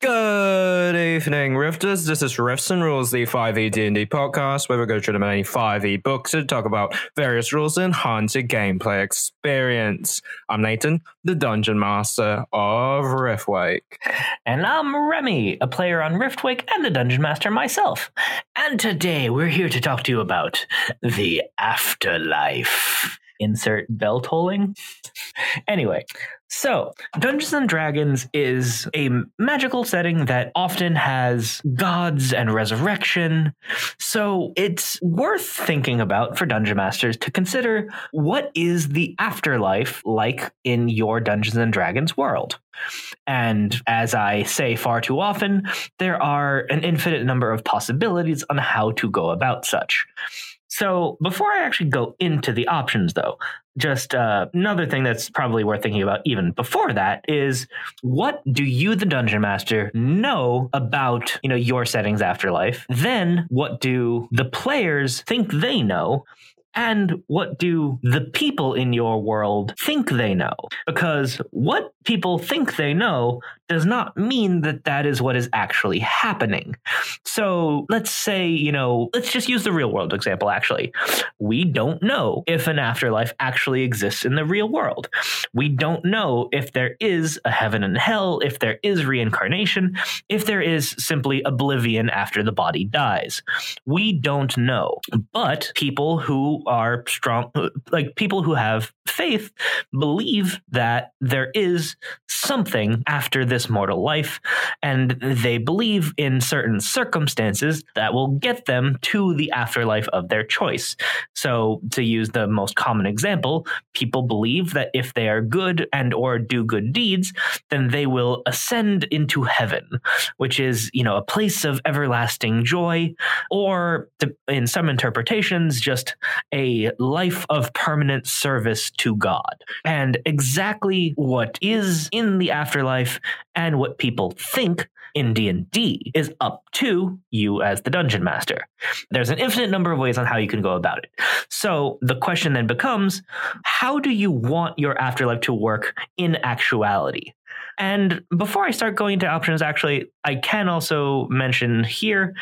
Good evening, Rifters. This is Rifts and Rules, the 5e D&D podcast, where we go through the many 5e books and talk about various rules and enhance your gameplay experience. I'm Nathan, the Dungeon Master of Riftwake. And I'm Remy, a player on Riftwake and the Dungeon Master myself. And today we're here to talk to you about the afterlife. Insert bell tolling. Anyway, so, Dungeons and Dragons is a magical setting that often has gods and resurrection. So, it's worth thinking about for dungeon masters to consider what is the afterlife like in your Dungeons and Dragons world. And as I say far too often, there are an infinite number of possibilities on how to go about such. So before I actually go into the options, though, just uh, another thing that's probably worth thinking about even before that is what do you, the dungeon master, know about you know your settings afterlife? Then what do the players think they know? and what do the people in your world think they know? Because what people think they know does not mean that that is what is actually happening. So let's say, you know, let's just use the real world example, actually. We don't know if an afterlife actually exists in the real world. We don't know if there is a heaven and hell, if there is reincarnation, if there is simply oblivion after the body dies. We don't know. But people who are strong, like people who have faith, believe that there is something after this mortal life, and they believe in certain circumstances that will get them to the afterlife of their choice. So, to use the most common example, people believe that if they are good and or do good deeds, then they will ascend into heaven, which is, you know, a place of everlasting joy, or in some interpretations, just a life of permanent service to God. And exactly what is in the afterlife and what people think in D&D is up to you as the dungeon master. There's an infinite number of ways on how you can go about it. So the question then becomes how do you want your afterlife to work in actuality? And before I start going into options, actually, I can also mention here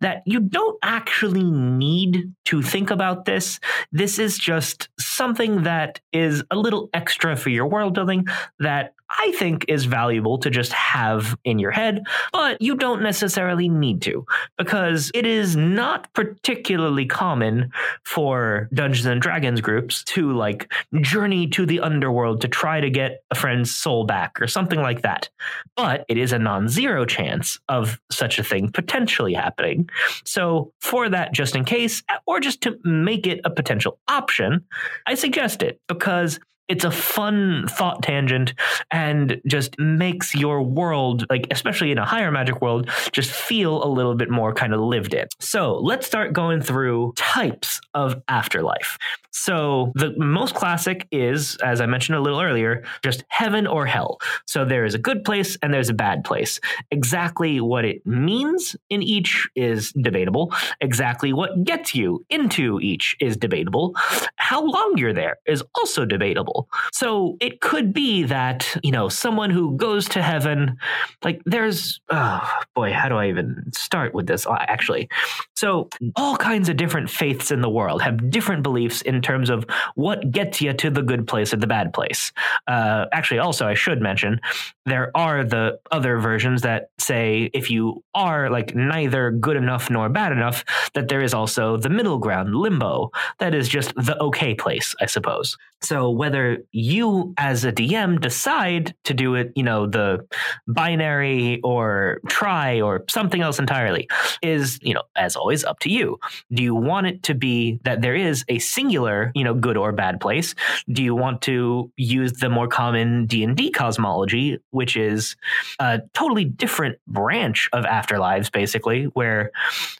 that you don't actually need to think about this. This is just something that is a little extra for your world building that I think is valuable to just have in your head, but you don't necessarily need to because it is not particularly common for Dungeons and Dragons groups to like journey to the underworld to try to get a friend's soul back or something like that. But it is a non zero chance of such a thing potentially happening. So, for that, just in case, or just to make it a potential option, I suggest it because it's a fun thought tangent and just makes your world like especially in a higher magic world just feel a little bit more kind of lived in. So let's start going through types of afterlife. So the most classic is as i mentioned a little earlier just heaven or hell. So there is a good place and there's a bad place. Exactly what it means in each is debatable. Exactly what gets you into each is debatable. How long you're there is also debatable so it could be that, you know, someone who goes to heaven, like there's, oh boy, how do I even start with this? Uh, actually, so all kinds of different faiths in the world have different beliefs in terms of what gets you to the good place or the bad place. Uh, actually, also, I should mention there are the other versions that say if you are like neither good enough nor bad enough, that there is also the middle ground, limbo, that is just the okay place, I suppose. So whether you as a DM decide to do it, you know, the binary or try or something else entirely is, you know, as always up to you. Do you want it to be that there is a singular, you know, good or bad place? Do you want to use the more common D&D cosmology, which is a totally different branch of afterlives basically, where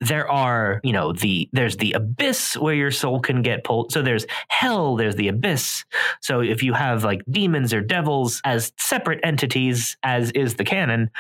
there are, you know, the there's the abyss where your soul can get pulled. So there's hell, there's the abyss. So if you have like demons or devils as separate entities as is the canon,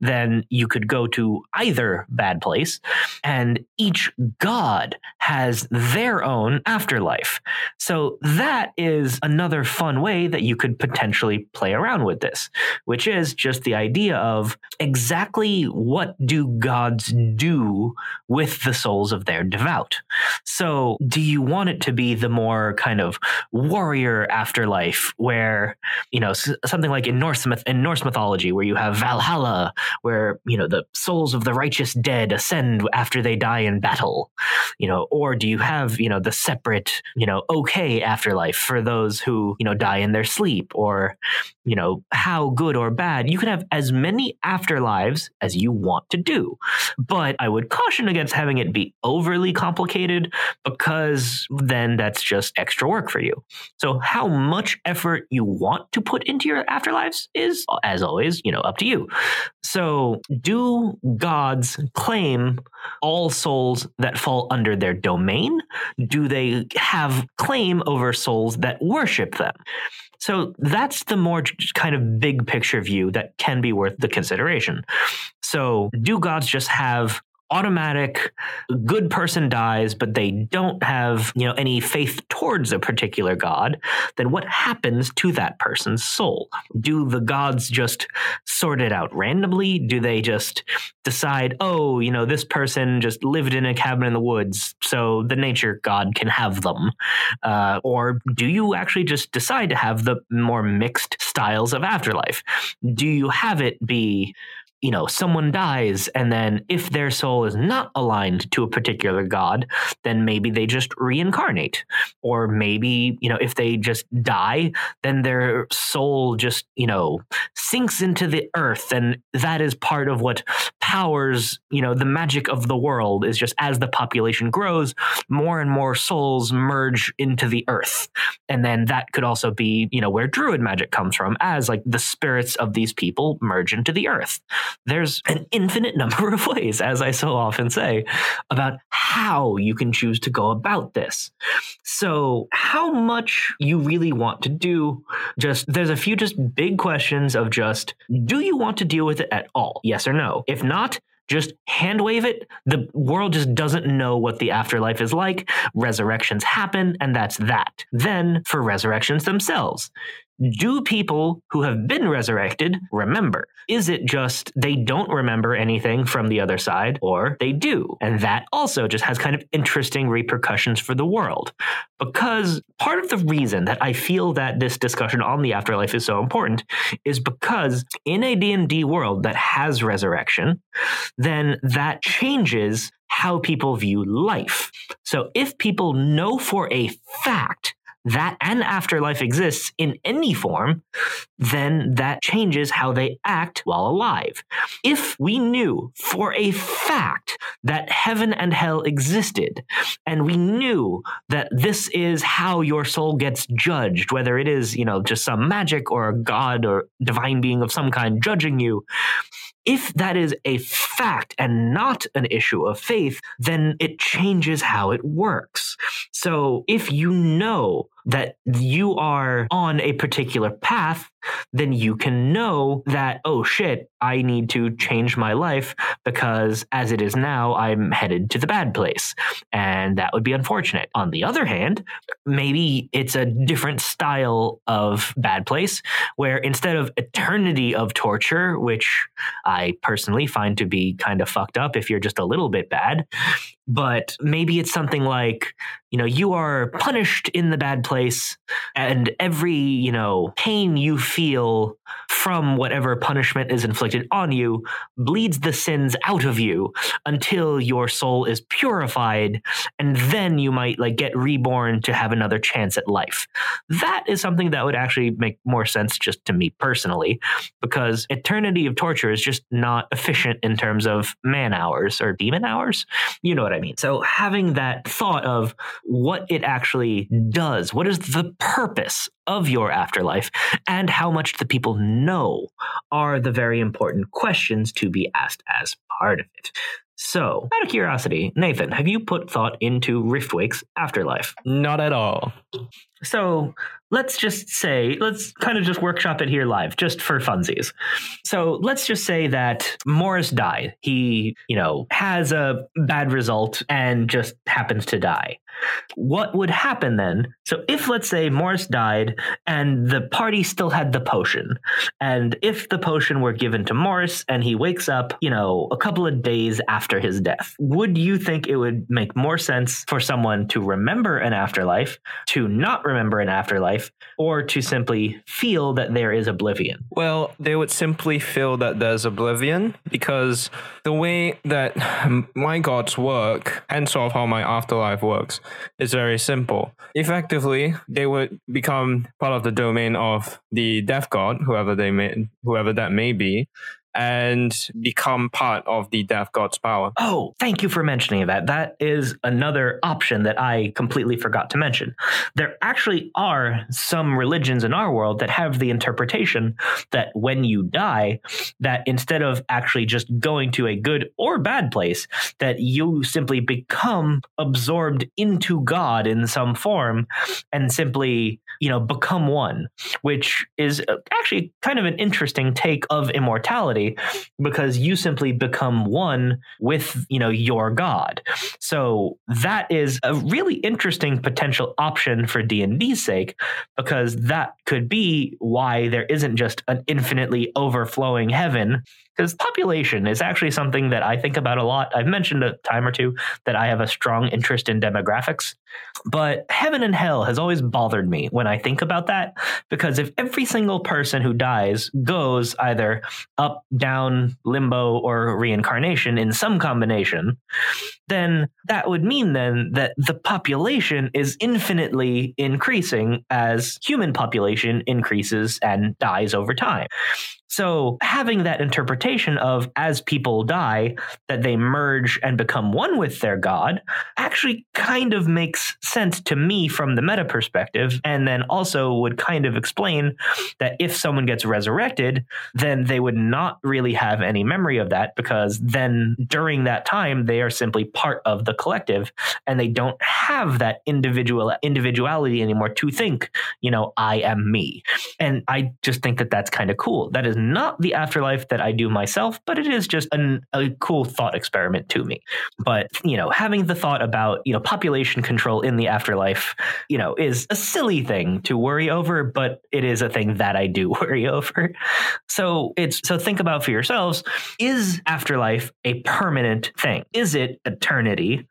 then you could go to either bad place and each god has their own afterlife. So that is another fun way that you could potentially play around with this, which is just the idea of exactly what do gods do with the souls of their devout. So do you want it to be the more kind of warrior afterlife where, you know, something like in Norse myth, in Norse mythology where you have Valhalla where, you know, the souls of the righteous dead ascend after they die in battle, you know, or do you have, you know, the separate, you know, okay afterlife for those who, you know, die in their sleep or, you know, how good or bad. You can have as many afterlives as you want to do. But I would caution against having it be overly complicated because then that's just extra work for you. So how much effort you want to put into your afterlives is as always, you know, up to you. So do gods claim all souls that fall under their domain? Do they have claim over souls that worship them? So that's the more kind of big picture view that can be worth the consideration. So, do gods just have automatic good person dies but they don't have you know any faith towards a particular god then what happens to that person's soul? Do the gods just sort it out randomly? Do they just decide oh you know this person just lived in a cabin in the woods so the nature god can have them? Uh, or do you actually just decide to have the more mixed styles of afterlife? Do you have it be you know, someone dies, and then if their soul is not aligned to a particular god, then maybe they just reincarnate. Or maybe, you know, if they just die, then their soul just, you know, sinks into the earth. And that is part of what powers, you know, the magic of the world is just as the population grows, more and more souls merge into the earth. And then that could also be, you know, where druid magic comes from, as like the spirits of these people merge into the earth there's an infinite number of ways, as I so often say, about how you can choose to go about this. So, how much you really want to do, just there's a few just big questions of just do you want to deal with it at all? Yes or no? If not, just hand wave it. The world just doesn't know what the afterlife is like. Resurrections happen, and that's that. Then, for resurrections themselves, do people who have been resurrected remember? Is it just they don't remember anything from the other side, or they do? And that also just has kind of interesting repercussions for the world. Because part of the reason that I feel that this discussion on the afterlife is so important is because in a D&D world that has resurrection, then that changes how people view life. So if people know for a fact that an afterlife exists in any form, then that changes how they act while alive. If we knew for a fact that heaven and hell existed, and we knew that this is how your soul gets judged, whether it is, you know, just some magic or a god or divine being of some kind judging you, if that is a fact and not an issue of faith, then it changes how it works. So if you know that you are on a particular path, then you can know that, oh shit, I need to change my life because as it is now, I'm headed to the bad place. And that would be unfortunate. On the other hand, maybe it's a different style of bad place where instead of eternity of torture, which I personally find to be kind of fucked up if you're just a little bit bad, but maybe it's something like you know, you are punished in the bad place, and every, you know, pain you feel from whatever punishment is inflicted on you bleeds the sins out of you until your soul is purified, and then you might like get reborn to have another chance at life. That is something that would actually make more sense just to me personally, because eternity of torture is just not efficient in terms of man hours or demon hours. You know what I mean? So having that thought of what it actually does, what is the purpose of your afterlife, and how much the people know are the very important questions to be asked as part of it. So, out of curiosity, Nathan, have you put thought into Riftwake's afterlife? Not at all. So let's just say, let's kind of just workshop it here live, just for funsies. So let's just say that Morris died. He, you know, has a bad result and just happens to die. What would happen then? So if let's say Morris died and the party still had the potion, and if the potion were given to Morris and he wakes up, you know, a couple of days after his death, would you think it would make more sense for someone to remember an afterlife, to not remember an afterlife, or to simply feel that there is oblivion? Well, they would simply feel that there's oblivion because the way that my gods work, and sort of how my afterlife works, is very simple. Effectively, they would become part of the domain of the death god, whoever they may, whoever that may be, and become part of the death god's power. Oh, thank you for mentioning that. That is another option that I completely forgot to mention. There actually are some religions in our world that have the interpretation that when you die, that instead of actually just going to a good or bad place, that you simply become absorbed into God in some form and simply, you know, become one, which is uh, actually kind of an interesting take of immortality because you simply become one with, you know, your god. So that is a really interesting potential option for D&D's sake because that could be why there isn't just an infinitely overflowing heaven because population is actually something that I think about a lot. I've mentioned a time or two that I have a strong interest in demographics, but heaven and hell has always bothered me when I think about that because if every single person who dies goes either up, down, limbo, or reincarnation in some combination, then that would mean then that the population is infinitely increasing as human population increases and dies over time. So having that interpretation of as people die, that they merge and become one with their God actually kind of makes sense to me from the meta perspective. And then also would kind of explain that if someone gets resurrected, then they would not really have any memory of that because then during that time, they are simply part of the collective and they don't have that individual individuality anymore to think, you know, I am me. And I just think that that's kind of cool. That is not the afterlife that I do myself, but it is just an, a cool thought experiment to me. But, you know, having the thought about, you know, population control in the afterlife, you know, is a silly thing to worry over, but it is a thing that I do worry over. So it's, so think about for yourselves is afterlife a permanent thing? Is it eternity?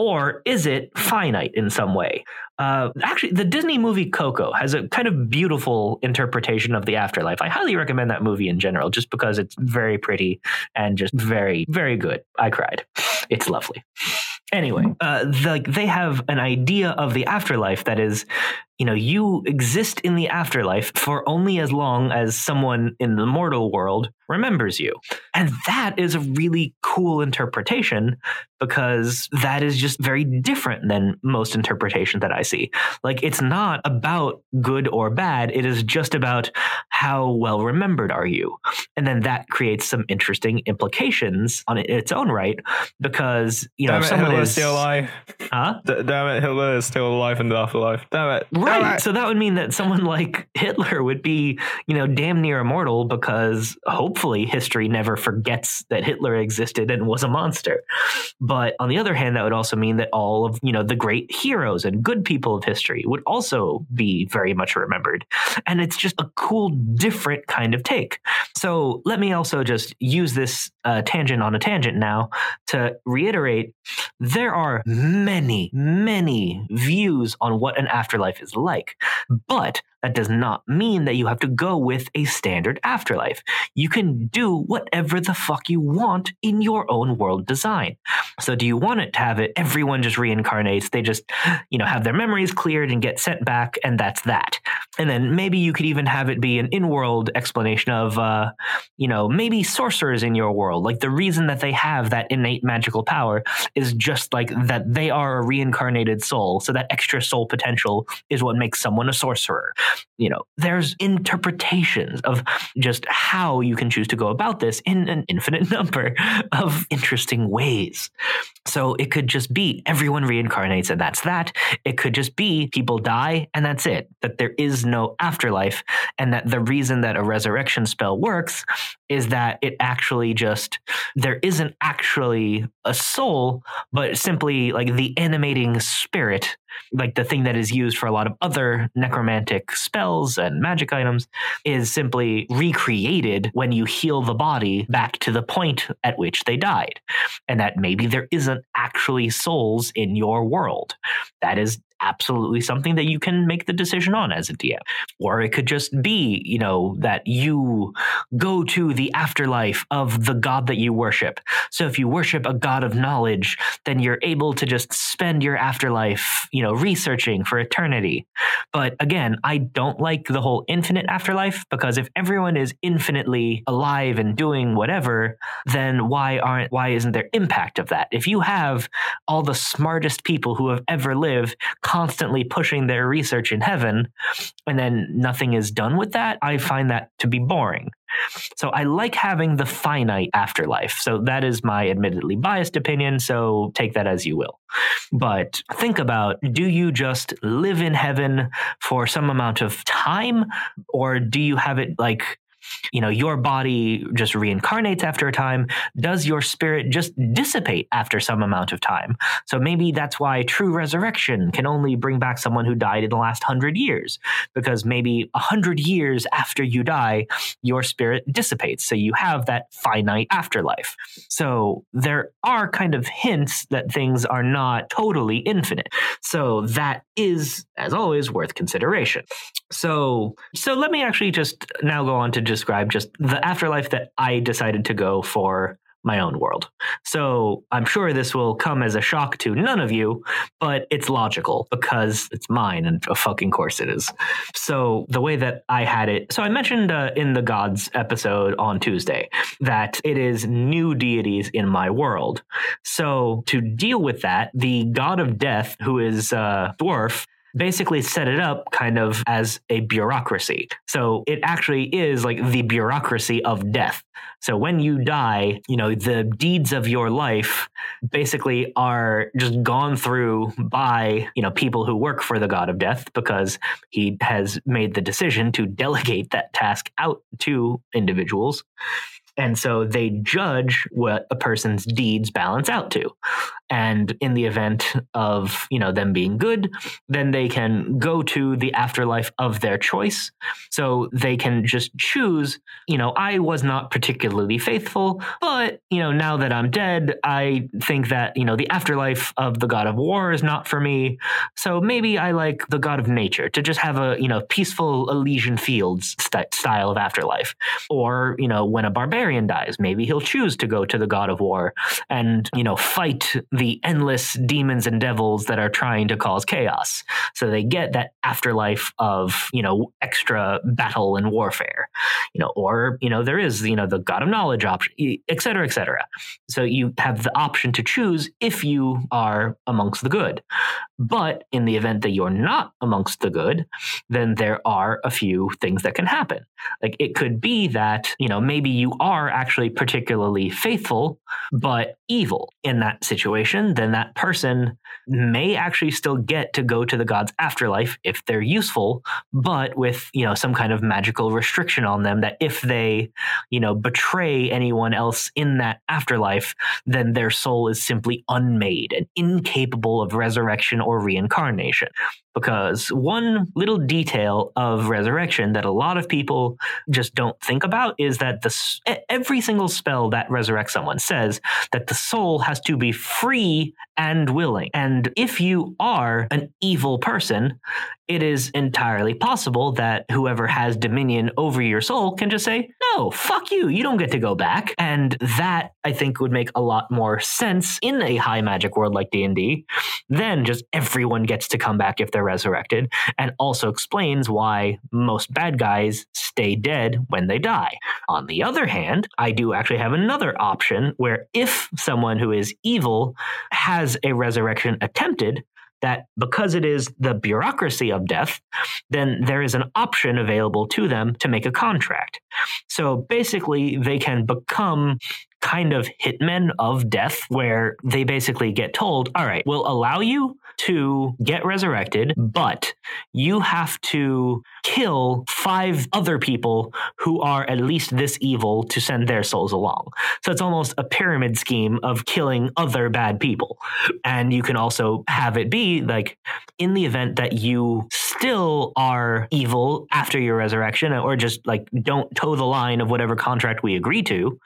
Or is it finite in some way? Uh, actually, the Disney movie Coco has a kind of beautiful interpretation of the afterlife. I highly recommend that movie in general, just because it's very pretty and just very, very good. I cried. It's lovely. Anyway, uh, the, like they have an idea of the afterlife that is you know, you exist in the afterlife for only as long as someone in the mortal world remembers you. And that is a really cool interpretation because that is just very different than most interpretation that I see. Like it's not about good or bad, it is just about how well remembered are you. And then that creates some interesting implications on its own right because, you know, Damn if it, someone Hitler is still alive. Huh? D- damn it, Hitler is still alive in the afterlife. Damn it. Right. It. So that would mean that someone like Hitler would be, you know, damn near immortal because hopefully history never forgets that Hitler existed existed and was a monster. But on the other hand, that would also mean that all of, you know, the great heroes and good people of history would also be very much remembered. And it's just a cool, different kind of take. So let me also just use this uh, tangent on a tangent now to reiterate there are many, many views on what an afterlife is like. But that does not mean that you have to go with a standard afterlife. You can do whatever the fuck you want in your own world design. So do you want it to have it everyone just reincarnates, they just, you know, have their memories cleared and get sent back and that's that. And then maybe you could even have it be an in-world explanation of uh, you know, maybe sorcerers in your world. Like the reason that they have that innate magical power is just like that they are a reincarnated soul. So that extra soul potential is what makes someone a sorcerer you know, there's interpretations of just how you can choose to go about this in an infinite number of interesting ways. So it could just be everyone reincarnates and that's that. It could just be people die and that's it. That there is no afterlife. And that the reason that a resurrection spell works is that it actually just, there isn't actually a soul, but simply like the animating spirit like the thing that is used for a lot of other necromantic spells and magic items is simply recreated when you heal the body back to the point at which they died. And that maybe there isn't actually souls in your world. That is absolutely something that you can make the decision on as a DM. Or it could just be, you know, that you go to the afterlife of the god that you worship. So if you worship a god of knowledge, then you're able to just spend your afterlife, you know, researching for eternity. But again, I don't like the whole infinite afterlife because if everyone is infinitely alive and doing whatever, then why aren't why isn't there impact of that? If you have all the smartest people who have ever lived constantly pushing their research in heaven and then nothing is done with that, I find that to be boring. So I like having the finite afterlife. So that is my admittedly biased opinion. So take that as you will. But think about do you just live in heaven for some amount of time, or do you have it like you know, your body just reincarnates after a time. Does your spirit just dissipate after some amount of time? So maybe that's why true resurrection can only bring back someone who died in the last hundred years, because maybe a hundred years after you die, your spirit dissipates. So you have that finite afterlife. So there are kind of hints that things are not totally infinite. So that is, as always, worth consideration. So, so let me actually just now go on to describe just the afterlife that I decided to go for my own world. So I'm sure this will come as a shock to none of you, but it's logical because it's mine and a fucking course it is. So the way that I had it, so I mentioned uh, in the gods episode on Tuesday that it is new deities in my world. So to deal with that, the god of death, who is uh, dwarf, basically set it up kind of as a bureaucracy. So it actually is like the bureaucracy of death. So when you die, you know, the deeds of your life basically are just gone through by, you know, people who work for the god of death because he has made the decision to delegate that task out to individuals. And so they judge what a person's deeds balance out to. And in the event of, you know, them being good, then they can go to the afterlife of their choice. So they can just choose, you know, I was not particularly faithful, but, you know, now that I'm dead, I think that, you know, the afterlife of the god of war is not for me. So maybe I like the god of nature to just have a, you know, peaceful Elysian fields st- style of afterlife. Or, you know, when a barbarian dies, maybe he'll choose to go to the god of war and, you know, fight the endless demons and devils that are trying to cause chaos. So they get that afterlife of, you know, extra battle and warfare, you know, or, you know, there is, you know, the God of knowledge option, et cetera, et cetera. So you have the option to choose if you are amongst the good. But in the event that you're not amongst the good, then there are a few things that can happen. Like it could be that, you know, maybe you are actually particularly faithful, but evil in that situation reincarnation, then that person may actually still get to go to the god's afterlife if they're useful, but with, you know, some kind of magical restriction on them that if they, you know, betray anyone else in that afterlife, then their soul is simply unmade and incapable of resurrection or reincarnation because one little detail of resurrection that a lot of people just don't think about is that the every single spell that resurrects someone says that the soul has to be free and willing. And if you are an evil person, it is entirely possible that whoever has dominion over your soul can just say, "No, fuck you. You don't get to go back." And that I think would make a lot more sense in a high magic world like D&D than just everyone gets to come back if they're resurrected and also explains why most bad guys stay dead when they die. On the other hand, I do actually have another option where if someone who is evil has a resurrection attempted, that because it is the bureaucracy of death, then there is an option available to them to make a contract. So basically, they can become kind of hitmen of death where they basically get told, all right, we'll allow you to get resurrected, but you have to kill five other people who are at least this evil to send their souls along. So it's almost a pyramid scheme of killing other bad people. And you can also have it be like in the event that you still are evil after your resurrection or just like don't toe the line of whatever contract we agree to,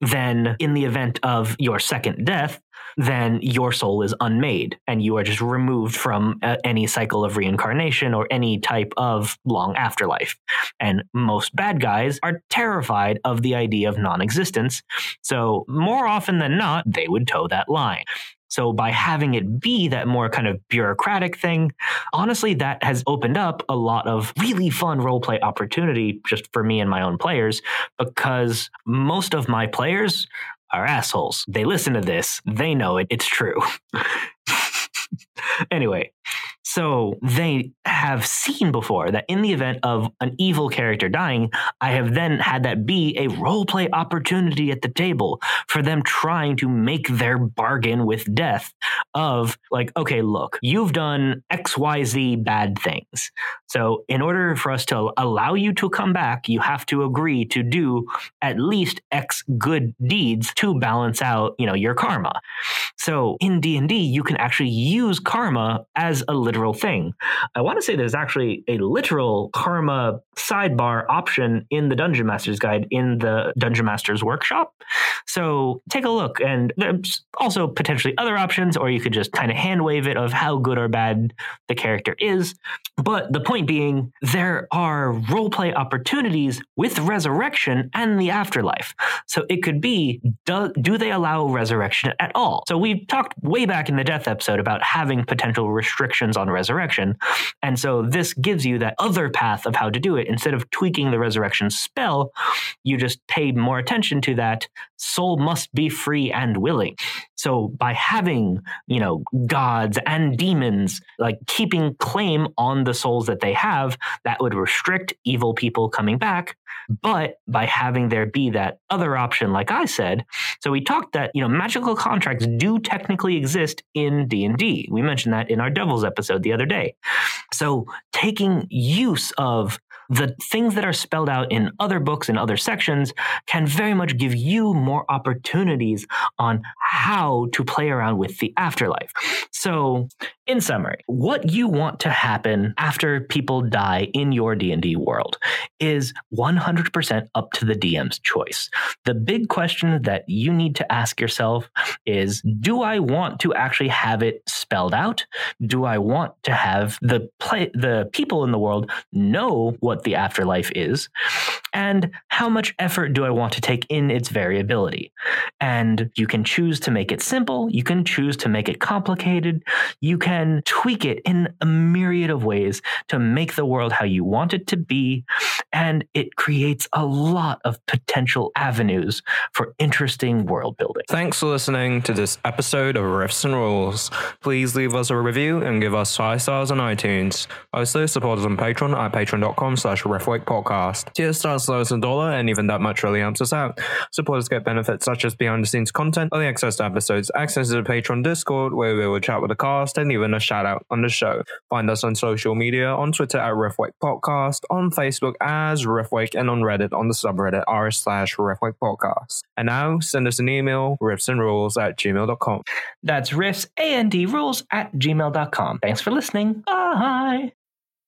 then in the event of your second death, then your soul is unmade and you are just removed from uh, any cycle of reincarnation or any type of long afterlife. And most bad guys are terrified of the idea of non existence. So, more often than not, they would toe that line. So by having it be that more kind of bureaucratic thing, honestly, that has opened up a lot of really fun roleplay opportunity just for me and my own players because most of my players are assholes. They listen to this, they know it, it's true. anyway, so they have seen before that in the event of an evil character dying, I have then had that be a roleplay opportunity at the table for them trying to make their bargain with death of like, okay, look, you've done XYZ bad things. So in order for us to allow you to come back, you have to agree to do at least X good deeds to balance out, you know, your karma. So in D&D, you can actually use karma as a literal literal thing. I want to say there's actually a literal karma sidebar option in the Dungeon Master's Guide in the Dungeon Master's Workshop. So take a look. And there's also potentially other options, or you could just kind of hand wave it of how good or bad the character is. But the point being, there are roleplay opportunities with resurrection and the afterlife. So it could be do, do they allow resurrection at all? So we talked way back in the death episode about having potential restrictions on resurrection. And so this gives you that other path of how to do it. Instead of tweaking the resurrection spell, you just pay more attention to that soul must be free and willing. So by having, you know, gods and demons like keeping claim on the souls that they have, that would restrict evil people coming back. But by having there be that other option, like I said, so we talked that, you know, magical contracts do technically exist in D&D. We mentioned that in our Devils episode the other day. So taking use of the things that are spelled out in other books and other sections can very much give you more opportunities on how to play around with the afterlife. So, in summary, what you want to happen after people die in your D&D world is 100% up to the DM's choice. The big question that you need to ask yourself is do I want to actually have it spelled out? Do I want to have the play the people in the world know what the afterlife is? And how much effort do I want to take in its variability? And you can choose to make it simple, you can choose to make it complicated, you can can tweak it in a myriad of ways to make the world how you want it to be. And it creates a lot of potential avenues for interesting world building. Thanks for listening to this episode of Rifts and Rules. Please leave us a review and give us five stars on iTunes. Also, support us on Patreon at patreon.com slash podcast. Tier stars low as a dollar, and even that much really helps us out. Supporters get benefits such as behind the scenes content, early access to episodes, access to the Patreon Discord where we will chat with the cast and even a shout out on the show. Find us on social media on Twitter at Riftwake Podcast, on Facebook as Riftwake, and on Reddit on the subreddit r slash Riftwake Podcast. And now send us an email, riffsandrules at gmail.com. That's riffs and rules at gmail.com. Thanks for listening. Bye.